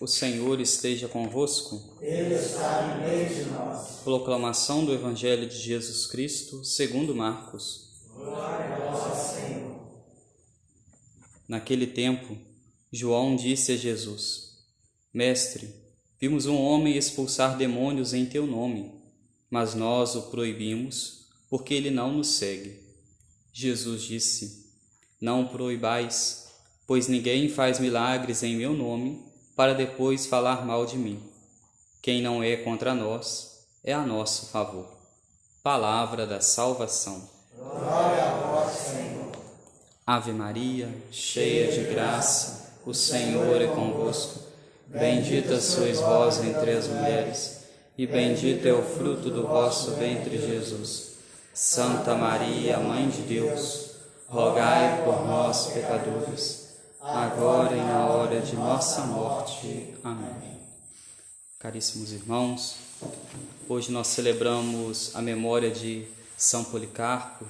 O Senhor esteja convosco. Ele está no meio de nós. Proclamação do Evangelho de Jesus Cristo, segundo Marcos. Glória a vós, Senhor. Naquele tempo, João disse a Jesus: Mestre, vimos um homem expulsar demônios em teu nome, mas nós o proibimos, porque ele não nos segue. Jesus disse: Não proibais, pois ninguém faz milagres em meu nome para depois falar mal de mim. Quem não é contra nós é a nosso favor. Palavra da salvação. Glória a vós, Senhor. Ave Maria, cheia de graça, o Senhor é convosco. Bendita sois vós entre as mulheres, e bendito é o fruto do vosso ventre, Jesus. Santa Maria, Mãe de Deus, rogai por nós, pecadores agora e na hora de nossa morte. Amém. Caríssimos irmãos, hoje nós celebramos a memória de São Policarpo,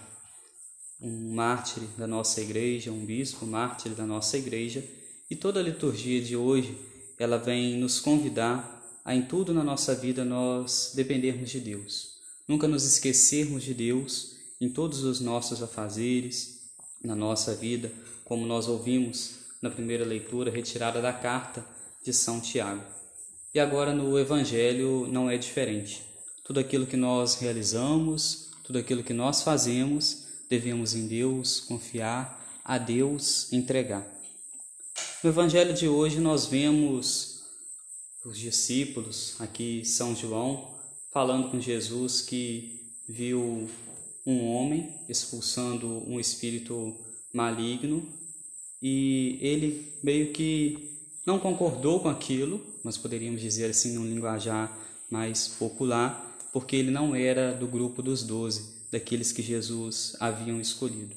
um mártir da nossa igreja, um bispo mártir da nossa igreja, e toda a liturgia de hoje, ela vem nos convidar a em tudo na nossa vida nós dependermos de Deus. Nunca nos esquecermos de Deus em todos os nossos afazeres, na nossa vida, como nós ouvimos na primeira leitura, retirada da carta de São Tiago. E agora no Evangelho não é diferente. Tudo aquilo que nós realizamos, tudo aquilo que nós fazemos, devemos em Deus confiar, a Deus entregar. No Evangelho de hoje nós vemos os discípulos, aqui São João, falando com Jesus que viu um homem expulsando um espírito maligno e ele meio que não concordou com aquilo, nós poderíamos dizer assim num linguajar mais popular, porque ele não era do grupo dos doze, daqueles que Jesus haviam escolhido.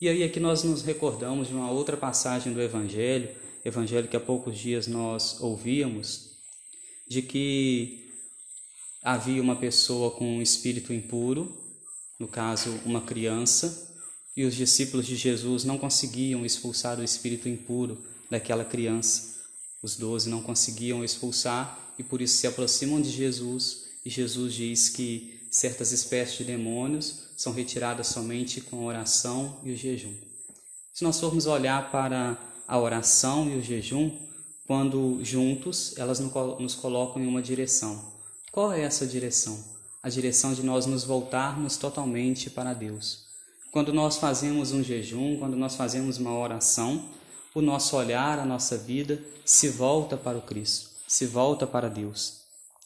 E aí aqui nós nos recordamos de uma outra passagem do Evangelho, Evangelho que há poucos dias nós ouvíamos, de que havia uma pessoa com um espírito impuro, no caso uma criança, e os discípulos de Jesus não conseguiam expulsar o espírito impuro daquela criança. Os doze não conseguiam expulsar e por isso se aproximam de Jesus. E Jesus diz que certas espécies de demônios são retiradas somente com a oração e o jejum. Se nós formos olhar para a oração e o jejum, quando juntos, elas nos colocam em uma direção. Qual é essa direção? A direção de nós nos voltarmos totalmente para Deus quando nós fazemos um jejum, quando nós fazemos uma oração, o nosso olhar, a nossa vida se volta para o Cristo, se volta para Deus.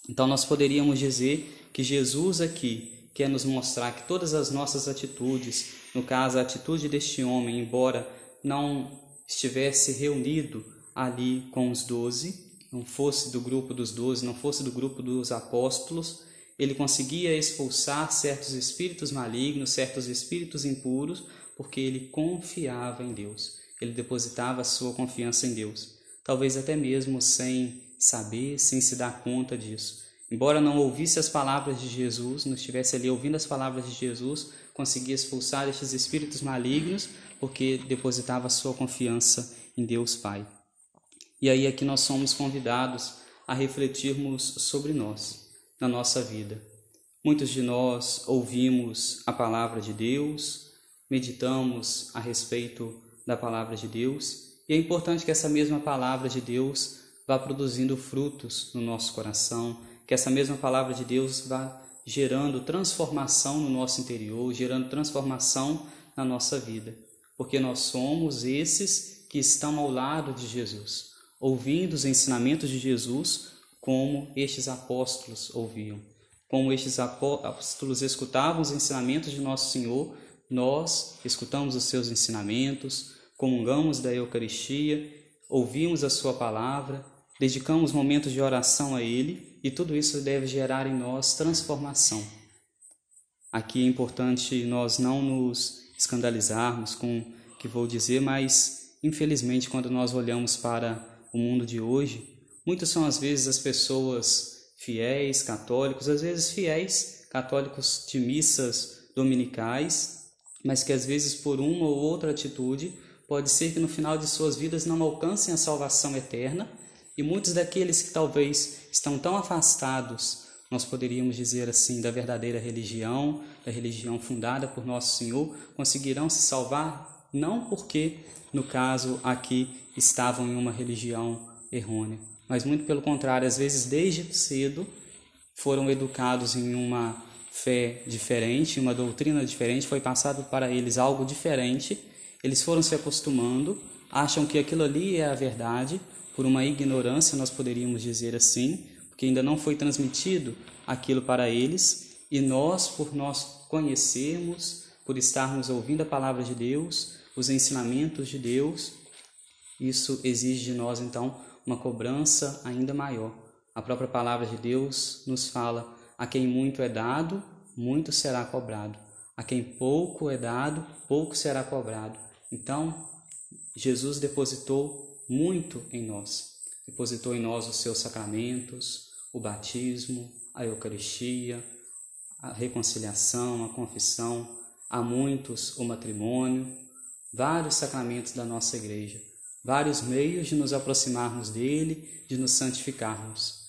Então nós poderíamos dizer que Jesus aqui quer nos mostrar que todas as nossas atitudes, no caso a atitude deste homem, embora não estivesse reunido ali com os doze, não fosse do grupo dos doze, não fosse do grupo dos apóstolos, ele conseguia expulsar certos espíritos malignos, certos espíritos impuros, porque ele confiava em Deus. Ele depositava sua confiança em Deus. Talvez até mesmo sem saber, sem se dar conta disso. Embora não ouvisse as palavras de Jesus, não estivesse ali ouvindo as palavras de Jesus, conseguia expulsar estes espíritos malignos, porque depositava sua confiança em Deus Pai. E aí aqui nós somos convidados a refletirmos sobre nós na nossa vida. Muitos de nós ouvimos a palavra de Deus, meditamos a respeito da palavra de Deus, e é importante que essa mesma palavra de Deus vá produzindo frutos no nosso coração, que essa mesma palavra de Deus vá gerando transformação no nosso interior, gerando transformação na nossa vida, porque nós somos esses que estão ao lado de Jesus, ouvindo os ensinamentos de Jesus como estes apóstolos ouviam. Como estes apóstolos escutavam os ensinamentos de nosso Senhor, nós escutamos os seus ensinamentos, comungamos da Eucaristia, ouvimos a Sua palavra, dedicamos momentos de oração a Ele e tudo isso deve gerar em nós transformação. Aqui é importante nós não nos escandalizarmos com o que vou dizer, mas infelizmente quando nós olhamos para o mundo de hoje, Muitas são às vezes as pessoas fiéis, católicos, às vezes fiéis, católicos de missas dominicais, mas que às vezes por uma ou outra atitude pode ser que no final de suas vidas não alcancem a salvação eterna E muitos daqueles que talvez estão tão afastados, nós poderíamos dizer assim, da verdadeira religião, da religião fundada por Nosso Senhor, conseguirão se salvar não porque, no caso aqui, estavam em uma religião errônea, mas muito pelo contrário, às vezes desde cedo foram educados em uma fé diferente, uma doutrina diferente, foi passado para eles algo diferente, eles foram se acostumando, acham que aquilo ali é a verdade, por uma ignorância, nós poderíamos dizer assim, porque ainda não foi transmitido aquilo para eles, e nós, por nós conhecermos, por estarmos ouvindo a palavra de Deus, os ensinamentos de Deus, isso exige de nós então uma cobrança ainda maior. A própria palavra de Deus nos fala: a quem muito é dado, muito será cobrado. A quem pouco é dado, pouco será cobrado. Então, Jesus depositou muito em nós. Depositou em nós os seus sacramentos, o batismo, a Eucaristia, a reconciliação, a confissão, há muitos o matrimônio, vários sacramentos da nossa igreja, vários meios de nos aproximarmos dele, de nos santificarmos.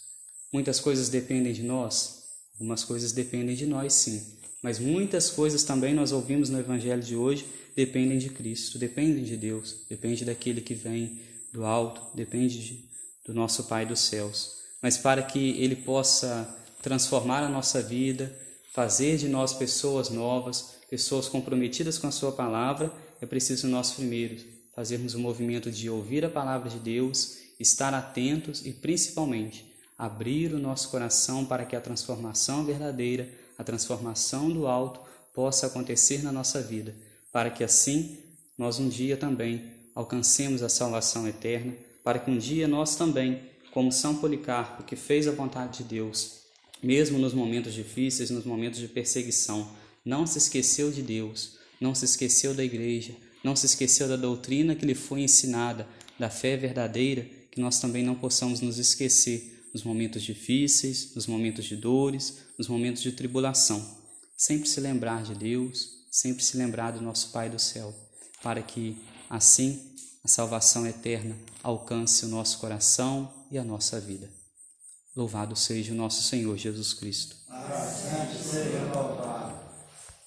Muitas coisas dependem de nós, algumas coisas dependem de nós, sim, mas muitas coisas também nós ouvimos no evangelho de hoje dependem de Cristo, dependem de Deus, depende daquele que vem do alto, depende de, do nosso Pai dos céus. Mas para que ele possa transformar a nossa vida, fazer de nós pessoas novas, pessoas comprometidas com a Sua palavra, é preciso nós primeiro fazermos o movimento de ouvir a palavra de Deus, estar atentos e principalmente abrir o nosso coração para que a transformação verdadeira, a transformação do alto, possa acontecer na nossa vida, para que assim nós um dia também alcancemos a salvação eterna, para que um dia nós também, como São Policarpo, que fez a vontade de Deus, mesmo nos momentos difíceis, nos momentos de perseguição, não se esqueceu de Deus, não se esqueceu da igreja, não se esqueceu da doutrina que lhe foi ensinada, da fé verdadeira, que nós também não possamos nos esquecer nos momentos difíceis, nos momentos de dores, nos momentos de tribulação. Sempre se lembrar de Deus, sempre se lembrar do nosso Pai do céu, para que assim a salvação eterna alcance o nosso coração e a nossa vida. Louvado seja o nosso Senhor Jesus Cristo.